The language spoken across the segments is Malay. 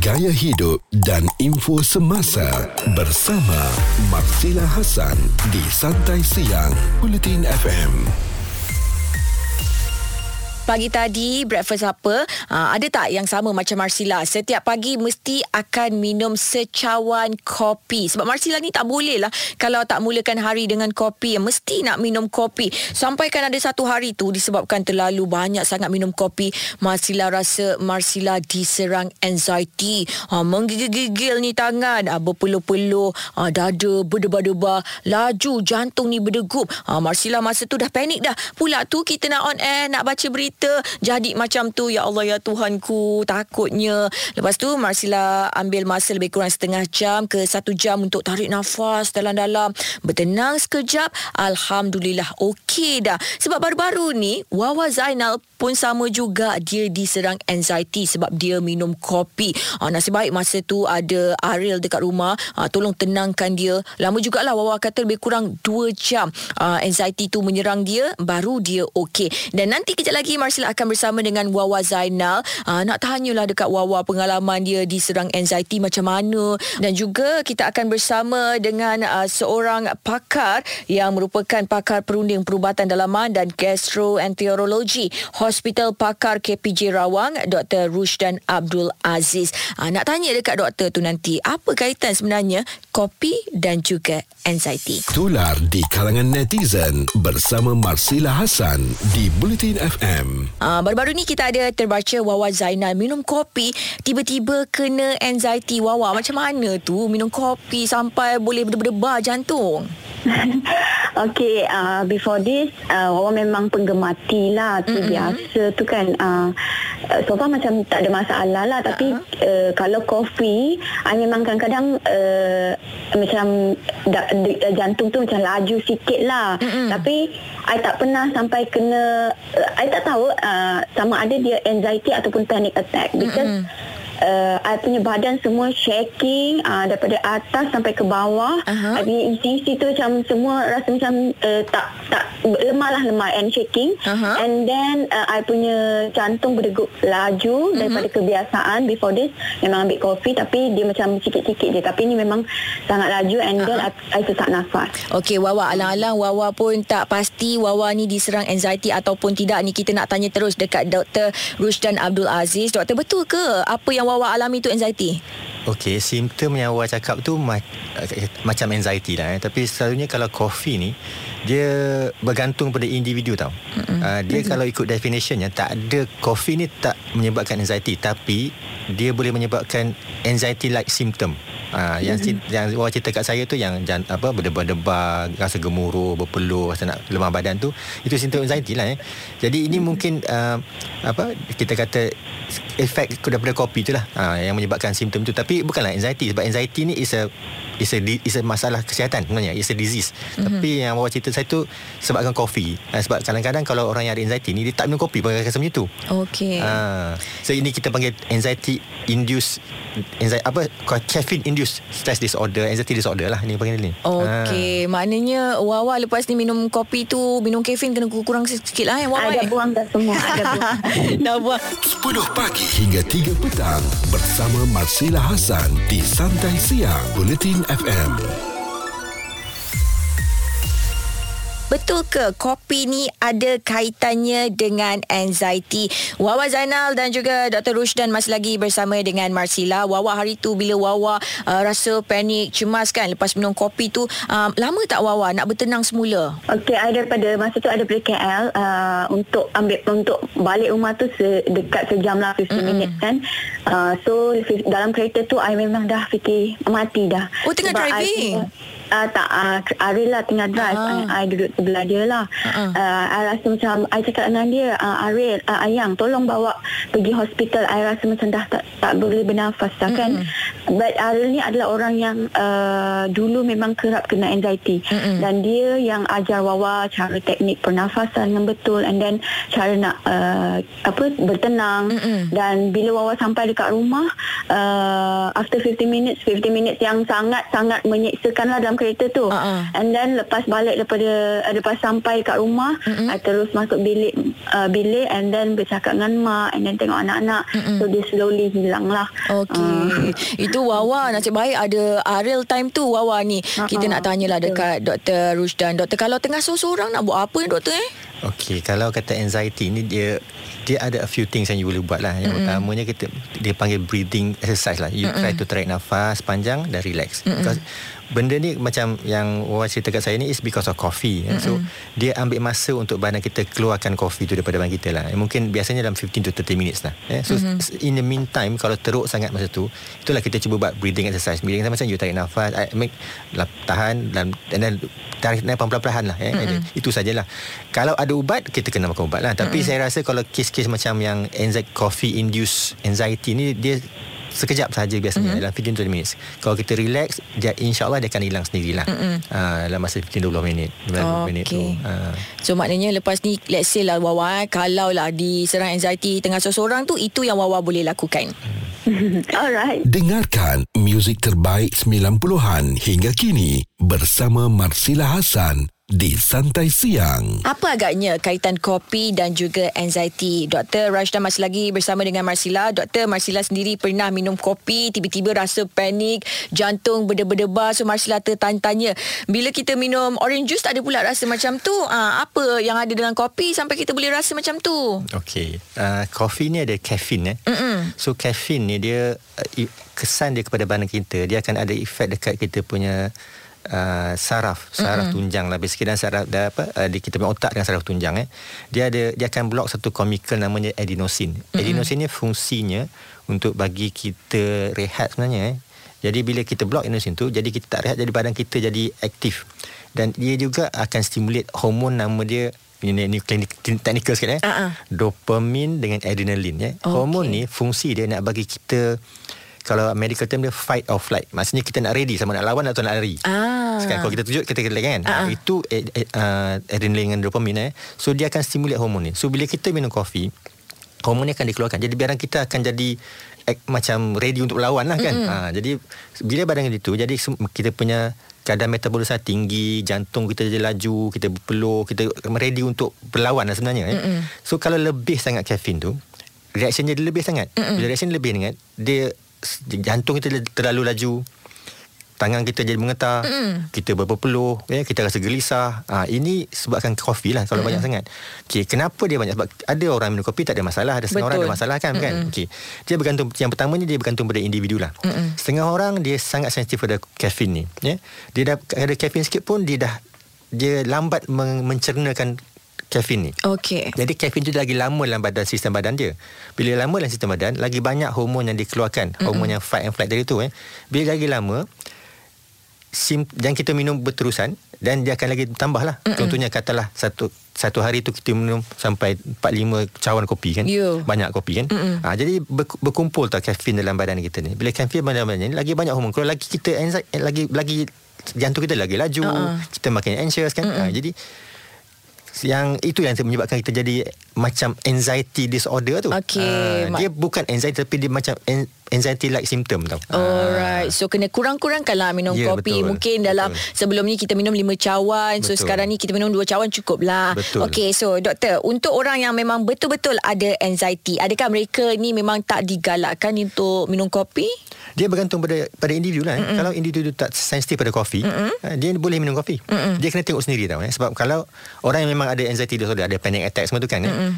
gaya hidup dan info semasa bersama Marsila Hasan di Santai Siang Bulletin FM. Pagi tadi breakfast apa uh, Ada tak yang sama macam Marsila? Setiap pagi mesti akan minum secawan kopi. Sebab Marsila ni tak boleh lah Kalau tak mulakan hari dengan kopi. Mesti nak minum kopi. Sampai kan ada satu hari tu Disebabkan terlalu banyak sangat minum kopi Marsila rasa Marsila diserang anxiety. Uh, Menggigil-gigil ni tangan. Uh, Berpeluh-peluh. Uh, Dada berdebar-debar. Laju jantung ni berdegup. Uh, Marsila masa tu dah panik dah. Pula tu kita nak on air Nak baca berita kita jadi macam tu ya Allah ya Tuhanku takutnya. Lepas tu Marsila ambil masa lebih kurang setengah jam ke satu jam untuk tarik nafas dalam-dalam. Bertenang sekejap Alhamdulillah okey dah. Sebab baru-baru ni Wawa Zainal pun sama juga dia diserang anxiety sebab dia minum kopi. Ha, nasib baik masa tu ada Ariel dekat rumah. Ha, tolong tenangkan dia. Lama jugalah Wawa kata lebih kurang 2 jam ha, anxiety tu menyerang dia baru dia okey. Dan nanti kejap lagi Marsila akan bersama dengan Wawa Zainal. Uh, nak tanyalah dekat Wawa pengalaman dia diserang anxiety macam mana. Dan juga kita akan bersama dengan uh, seorang pakar yang merupakan pakar perunding perubatan dalaman dan gastroenterologi Hospital Pakar KPJ Rawang, Dr. Rushdan Abdul Aziz. Uh, nak tanya dekat doktor tu nanti, apa kaitan sebenarnya kopi dan juga anxiety? Tular di kalangan netizen bersama Marsila Hasan di Bulletin FM. Uh, baru-baru ni kita ada terbaca Wawa Zainal minum kopi tiba-tiba kena anxiety Wawa. Macam mana tu minum kopi sampai boleh berdebar jantung? okay, uh, before this, uh, Wawa memang penggemar tea lah. Tea mm-hmm. biasa tu kan. Uh, so far macam tak ada masalah lah. Tapi uh-huh. uh, kalau kopi, I memang kadang-kadang uh, macam da, da, jantung tu macam laju sikit lah. Mm-hmm. Tapi I tak pernah sampai kena, uh, I tak tahu uh, sama ada dia anxiety ataupun panic attack. Because mm-hmm uh, I punya badan semua shaking uh, daripada atas sampai ke bawah. Uh-huh. I punya isi-isi tu macam semua rasa macam uh, tak tak lemah lah lemah and shaking. Uh-huh. And then uh, I punya jantung berdegup laju uh-huh. daripada kebiasaan before this memang ambil kopi tapi dia macam sikit-sikit je tapi ni memang sangat laju and uh-huh. then I, I sesak nafas. Okay Wawa alang-alang Wawa pun tak pasti Wawa ni diserang anxiety ataupun tidak ni kita nak tanya terus dekat Dr. Rushdan Abdul Aziz. Doktor betul ke apa yang Wawa alami tu anxiety? Okey, simptom yang awak cakap tu ma- macam anxiety lah. Eh. Tapi selalunya kalau coffee ni, dia bergantung pada individu tau. Uh, dia mm-hmm. kalau ikut definitionnya, tak ada coffee ni tak menyebabkan anxiety. Tapi, dia boleh menyebabkan anxiety-like symptom. Uh, yang mm-hmm. yang orang cerita kat saya tu yang jan, apa berdebar-debar, rasa gemuruh, berpeluh, rasa nak lemah badan tu, itu simptom anxiety lah eh. Jadi ini mm-hmm. mungkin uh, apa kita kata efek daripada kopi tu lah uh, yang menyebabkan simptom tu. Tapi bukanlah anxiety sebab anxiety ni is a is a is a masalah kesihatan sebenarnya, is a disease. Mm-hmm. Tapi yang awak cerita saya tu sebabkan kopi. Uh, sebab kadang-kadang kalau orang yang ada anxiety ni dia tak minum kopi pun rasa macam tu. Okey. Uh, so ini kita panggil anxiety induced anxiety apa caffeine induced stress disorder anxiety disorder lah ni panggil ni okey ha. maknanya wawa lepas ni minum kopi tu minum caffeine kena kurang sikit lah ya wawa ada buang dah semua ada buang dah buang 10 pagi hingga 3 petang bersama Marsila Hasan di Santai Siang Bulletin FM Betul ke kopi ni ada kaitannya dengan anxiety? Wawa Zainal dan juga Dr. Rushdan masih lagi bersama dengan Marsila. Wawa hari tu bila Wawa uh, rasa panik, cemas kan lepas minum kopi tu. Uh, lama tak Wawa nak bertenang semula? Okey, I daripada masa tu ada pergi KL uh, untuk ambil untuk balik rumah tu se- dekat sejam lah 15 mm-hmm. minit kan. Uh, so dalam kereta tu I memang dah fikir mati dah. Oh tengah Sebab driving? I, uh, tak uh, Ariel lah tengah drive uh. I, I duduk sebelah dia lah uh-uh. uh, I rasa macam I cakap dengan dia uh, Ariel uh, Ayang tolong bawa pergi hospital I rasa macam dah tak, tak boleh bernafas dah kan uh-uh. But Ariel ni adalah orang yang uh, dulu memang kerap kena anxiety Mm-mm. dan dia yang ajar Wawa cara teknik pernafasan yang betul and then cara nak uh, apa bertenang Mm-mm. dan bila Wawa sampai dekat rumah uh, after 50 minutes 50 minutes yang sangat-sangat menyeksakan lah dalam kereta tu uh-uh. and then lepas balik daripada uh, lepas sampai kat rumah uh, terus masuk bilik uh, bilik and then bercakap dengan mak and then tengok anak-anak Mm-mm. so dia slowly hilang lah Okay. Uh. Itu Wawa nasib baik ada uh, real time tu Wawa ni. Uh-uh. Kita nak tanyalah dekat Dr. Rushdan. Doktor kalau tengah seorang-seorang nak buat apa ni doktor eh? Okey, kalau kata anxiety ni dia dia ada a few things yang you boleh buat lah. Yang mm-hmm. utamanya kita dia panggil breathing exercise lah. You mm-hmm. try to tarik nafas panjang dan relax. Mm-hmm. Because benda ni macam yang Wawa cerita kat saya ni is because of coffee. Mm-hmm. So dia ambil masa untuk badan kita keluarkan coffee tu daripada badan kita lah. Mungkin biasanya dalam 15 to 30 minutes lah. So mm-hmm. in the meantime kalau teruk sangat masa tu, itulah kita cuba buat breathing exercise. Breathing exercise macam you tarik nafas, I make lah, tahan dan dan tarik nafas perlahan-lahan lah. Eh. Mm-hmm. Itu sajalah. Kalau ada ubat, kita kena makan ubat lah. Tapi mm-hmm. saya rasa kalau kes-kes macam yang anxiety, coffee induced anxiety ni dia sekejap saja biasanya mm-hmm. dalam 15 20 minit. Kalau kita relax, dia insya-Allah dia akan hilang sendirilah. Mm-hmm. Uh, dalam masa 15 20 minit, 20 oh, minit okay. tu. Uh. So maknanya lepas ni let's say lah Wawa eh, kalau lah diserang anxiety tengah seorang tu itu yang Wawa boleh lakukan. Mm. Alright. Dengarkan muzik terbaik 90-an hingga kini bersama Marsila Hasan di Santai Siang. Apa agaknya kaitan kopi dan juga anxiety? Dr. Rashda masih lagi bersama dengan Marsila. Dr. Marsila sendiri pernah minum kopi, tiba-tiba rasa panik, jantung berdebar-debar. So Marsila tertanya-tanya, bila kita minum orange juice tak ada pula rasa macam tu? Ha, apa yang ada dengan kopi sampai kita boleh rasa macam tu? Okey, uh, kopi ni ada caffeine. Eh? Mm-mm. So caffeine ni dia, uh, kesan dia kepada badan kita, dia akan ada efek dekat kita punya uh, saraf saraf mm-hmm. tunjang lah basically dan saraf dah apa uh, di kita punya otak dengan saraf tunjang eh dia ada dia akan blok satu chemical namanya adenosine mm-hmm. adenosine ni fungsinya untuk bagi kita rehat sebenarnya eh jadi bila kita block adenosine tu jadi kita tak rehat jadi badan kita jadi aktif dan dia juga akan stimulate hormon nama dia ini ni klinik teknikal sikit eh uh-uh. dopamine dengan adrenaline eh okay. hormon ni fungsi dia nak bagi kita kalau medical term dia fight or flight maksudnya kita nak ready sama nak lawan atau nak lari ah. Sekarang kalau kita tunjuk kita kena kan ah. itu uh, adrenaline dengan dopamine eh. so dia akan stimulate hormon ni so bila kita minum kopi hormon ni akan dikeluarkan jadi biaran kita akan jadi eh, macam ready untuk berlawan lah kan mm-hmm. ha, jadi bila badan itu jadi kita punya kadar metabolisme tinggi jantung kita jadi laju kita berpeluh kita ready untuk berlawan lah sebenarnya eh. mm-hmm. so kalau lebih sangat kafein tu reaction dia lebih sangat mm-hmm. bila reaction lebih sangat dia jantung kita terlalu laju tangan kita jadi mengetar mm. kita berpeluh ya kita rasa gelisah ha, ini sebabkan kopi lah kalau mm. banyak sangat okey kenapa dia banyak sebab ada orang minum kopi tak ada masalah ada setengah Betul. orang ada masalah kan mm. kan okey dia bergantung yang pertamanya dia bergantung pada individu lah mm. setengah orang dia sangat sensitif pada kafein ni ya dia dah ada kafein sikit pun dia dah dia lambat mencernakan kafein ni. Okey. Jadi kafein tu lagi lama dalam badan sistem badan dia. Bila lama dalam sistem badan, lagi banyak hormon yang dikeluarkan, mm-hmm. hormon yang fight and flight tadi tu eh. Bila lagi lama sim dan kita minum berterusan dan dia akan lagi tambah lah. Mm-mm. Contohnya katalah satu satu hari tu kita minum sampai 4 5 cawan kopi kan. You. Banyak kopi kan. Ha, jadi berkumpul tak kafein dalam badan kita ni. Bila kafein dalam badan ni lagi banyak hormon. Kalau lagi kita anxiety, lagi lagi jantung kita lagi laju, uh-uh. kita makin anxious kan. Ha, jadi yang itu yang menyebabkan kita jadi macam anxiety disorder tu. Okay. Uh, dia bukan anxiety tapi dia macam anxiety like symptom tau. Alright. Uh. So kena kurang-kurangkanlah minum yeah, kopi. Betul. Mungkin dalam betul. sebelum ni kita minum 5 cawan. Betul. So sekarang ni kita minum 2 cawan cukup lah. Betul. Okay. So doktor, untuk orang yang memang betul-betul ada anxiety, adakah mereka ni memang tak digalakkan untuk minum kopi? Dia bergantung pada pada individu lah. Eh. Kalau individu tak sensitif pada kopi, Mm-mm. dia boleh minum kopi. Mm-mm. Dia kena tengok sendiri tau. Eh. Sebab kalau orang yang memang ada anxiety disorder, ada panic attack semua tu kan. Eh.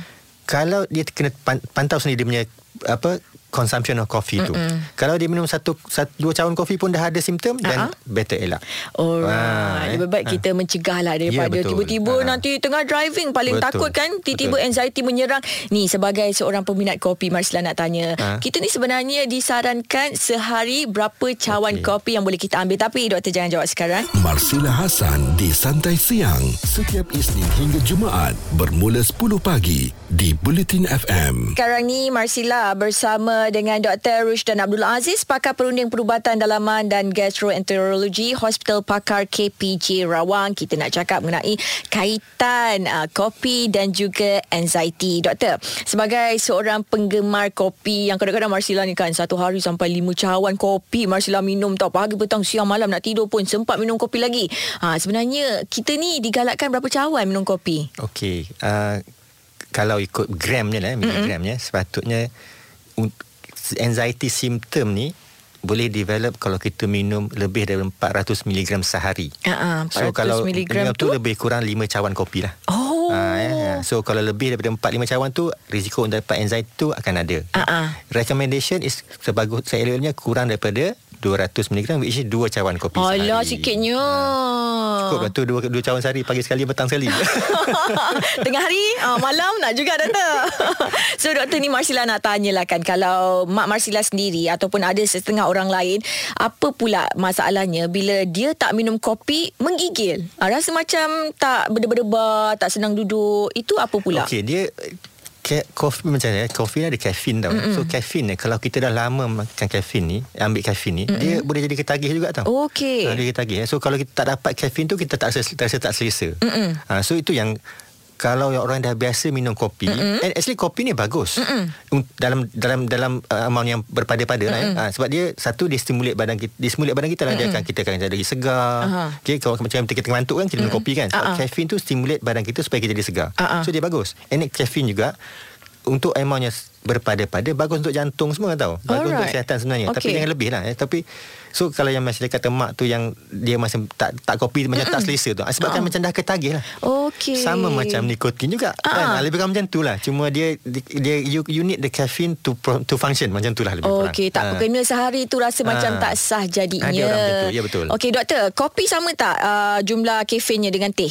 Kalau dia kena pantau sendiri dia punya apa consumption of coffee Mm-mm. tu. Kalau dia minum satu, satu dua cawan kopi pun dah ada simptom uh-huh. dan better elak. Alright. Ha, Lebih baik ha. kita mencegah lah daripada yeah, tiba-tiba ha. nanti tengah driving paling betul. takut kan tiba-tiba betul. anxiety menyerang. Ni sebagai seorang peminat kopi Marsila nak tanya. Ha. Kita ni sebenarnya disarankan sehari berapa cawan okay. kopi yang boleh kita ambil tapi doktor jangan jawab sekarang. Marsila Hasan di Santai Siang setiap Isnin hingga Jumaat bermula 10 pagi di Bulletin FM. Sekarang ni Marsila bersama bersama dengan Dr. Rushdan Abdul Aziz, pakar perunding perubatan dalaman dan gastroenterologi Hospital Pakar KPJ Rawang. Kita nak cakap mengenai kaitan uh, kopi dan juga anxiety. Doktor, sebagai seorang penggemar kopi yang kadang-kadang Marsila ni kan satu hari sampai lima cawan kopi Marsila minum tau. Pagi, petang, siang, malam nak tidur pun sempat minum kopi lagi. Ha, sebenarnya kita ni digalakkan berapa cawan minum kopi? Okey. Uh, kalau ikut gramnya lah, miligramnya, sepatutnya un- anxiety symptom ni boleh develop kalau kita minum lebih dari 400 mg sehari. Ha, 400 so kalau miligram tu tu? lebih kurang 5 cawan kopi lah. Oh. Ah, ya. So kalau lebih daripada 4-5 cawan tu Risiko untuk dapat anxiety tu akan ada Ah, ah. Recommendation is Sebagus seeloknya kurang daripada 200 mg Which is 2 cawan kopi Alah sehari. sikitnya. Cukup lah tu 2, 2 cawan sehari Pagi sekali petang sekali. Tengah hari uh, Malam nak juga doktor So doktor ni Marsila nak tanyalah kan Kalau Mak Marsila sendiri Ataupun ada setengah orang lain Apa pula masalahnya Bila dia tak minum kopi Menggigil uh, Rasa macam Tak berdebar-debar Tak senang duduk Itu apa pula? Okay dia Ke- Kopi macam ni Kopi ni ada kafein tau Mm-mm. So kafein ni Kalau kita dah lama makan kafein ni Ambil kafein ni Mm-mm. Dia boleh jadi ketagih juga tau Okey. ha, Dia ketagih So kalau kita tak dapat kafein tu Kita tak rasa, rasa tak selesa ha, So itu yang kalau yang orang dah biasa minum kopi, mm and actually kopi ni bagus Un- dalam dalam dalam uh, amount yang berpada-pada lah, eh. ha, sebab dia satu dia stimulate badan kita, dia stimulate badan kita lah dia akan kita akan jadi segar. Aha. Okay, kalau macam kita kita ngantuk kan kita minum kopi kan. Ah, ah. Sebab caffeine tu stimulate badan kita supaya kita jadi segar. Ah, ah. So dia bagus. And caffeine juga untuk amountnya berpada-pada bagus untuk jantung semua tahu. Bagus untuk Alright. kesihatan sebenarnya. Tapi Okay. jangan lebih lah. Eh. Tapi so kalau yang masih kata mak tu yang dia masih tak tak kopi macam tak selesa tu. ah, Sebab kan macam dah ketagih lah. Okey. Sama macam nikotin juga Ah. kan. Ah, Lebih kurang macam tu lah. Cuma dia dia you, you need the caffeine to to function macam tu lah lebih kurang. Okey, tak Ah. kena sehari tu rasa macam Ah. tak sah jadinya. Ah, dia orang macam tu. Ya, betul. Okey, doktor, kopi sama tak uh, jumlah kafeinnya dengan teh?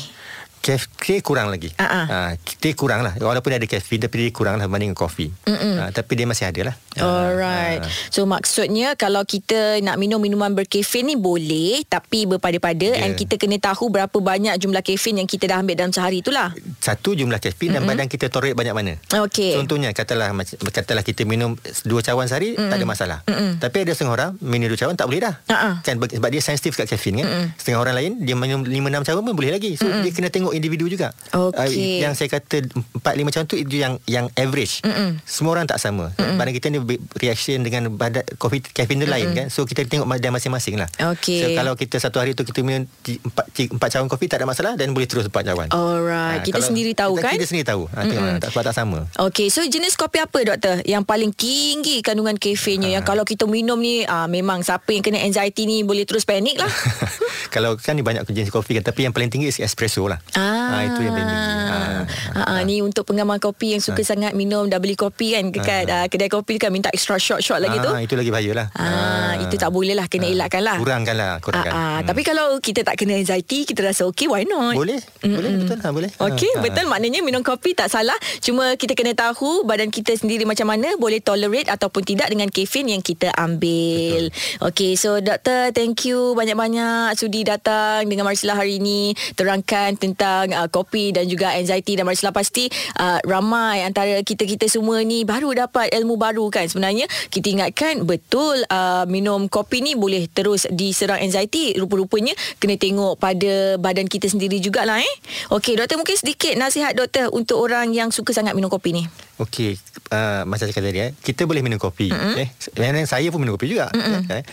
Kef, teh kurang lagi. Ah, ah. Ha, teh kurang lah. Walaupun dia ada kafein tapi dia kurang lah berbanding dengan kopi. Ha, tapi dia masih ada lah. Alright. Ah, So maksudnya kalau kita nak minum minuman berkafein ni boleh tapi berpada-pada yeah. And kita kena tahu berapa banyak jumlah kafein yang kita dah ambil dalam sehari itulah. Satu jumlah kafein mm-hmm. dan badan kita tolerate banyak mana. Okey. Contohnya katalah katalah kita minum dua cawan sehari mm-hmm. tak ada masalah. Mm-hmm. Tapi ada setengah orang minum dua cawan tak boleh dah. Ha-ha. Kan sebab dia sensitif kat kafein kan. Mm-hmm. Setengah orang lain dia minum 5 6 cawan pun boleh lagi. So mm-hmm. dia kena tengok individu juga. Okey. Uh, yang saya kata 4 5 cawan tu itu yang yang average. Mm-hmm. Semua orang tak sama. Badan kita ni reaction dengan badan kopi kafein tu lain kan. So kita tengok badan masing-masing lah. Okey. So kalau kita satu hari tu kita minum 4 4 cawan kopi tak ada masalah dan boleh terus 4 cawan. Alright. Ah, kita sendiri tahu kita, kan? Kita sendiri tahu. Ha, tengok mana, tak, sebab tak sama. Okey, so jenis kopi apa doktor yang paling tinggi kandungan kafeinnya Ah. yang kalau kita minum ni ah, memang siapa yang kena anxiety ni boleh terus panik lah. kalau kan ni banyak jenis kopi kan tapi yang paling tinggi is espresso lah. Ah, Ah, itu yang paling tinggi. Ah, ah, ah, ni untuk penggemar kopi yang suka sangat minum dah beli kopi kan dekat ah. kedai kopi kan minta extra shot-shot lagi tu. Ah, itu lagi bahaya lah. Ah, itu tak boleh lah kena elakkan lah. Kurangkan lah. Kurangkan. Ah, ah, Tapi kalau kita tak kena anxiety Kita rasa okay Why not Boleh. Boleh betul lah boleh. Okey, Ah, ah. betul. Maknanya minum kopi tak salah. Cuma kita kena tahu badan kita sendiri macam mana boleh tolerate ataupun tidak dengan kafein yang kita ambil. Okey, so doktor, thank you banyak-banyak sudi datang dengan Marsila hari ini terangkan tentang uh, kopi dan juga anxiety dan Marsila pasti uh, ramai antara kita-kita semua ni baru dapat ilmu baru kan. Sebenarnya kita ingatkan betul uh, minum kopi ni boleh terus diserang anxiety. Rupa-rupanya kena tengok pada badan kita sendiri jugalah eh. Okey, doktor mungkin sedikit nasihat doktor untuk orang yang suka sangat minum kopi ni. Okey, uh, macam saya kata tadi eh, kita boleh minum kopi. Mm-hmm. Eh, sebenarnya saya pun minum kopi juga. Mm-hmm. Eh,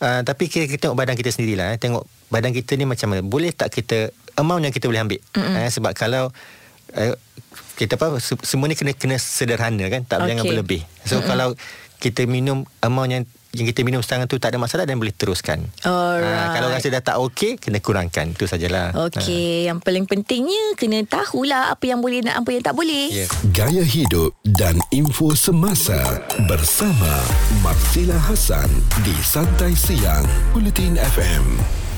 uh, tapi kita, kita tengok badan kita sendirilah. Eh, tengok badan kita ni macam mana. Boleh tak kita amount yang kita boleh ambil? Mm-hmm. Eh, sebab kalau uh, kita apa se- semua ni kena kena sederhana kan, tak okay. jangan Okey. berlebih. So mm-hmm. kalau kita minum amount yang yang kita minum sekarang tu tak ada masalah dan boleh teruskan. Alright. kalau rasa dah tak okey, kena kurangkan. Itu sajalah. Okey, yang paling pentingnya kena tahulah apa yang boleh dan apa yang tak boleh. Ya. Gaya hidup dan info semasa bersama Marsila Hasan di Santai Siang Bulletin FM.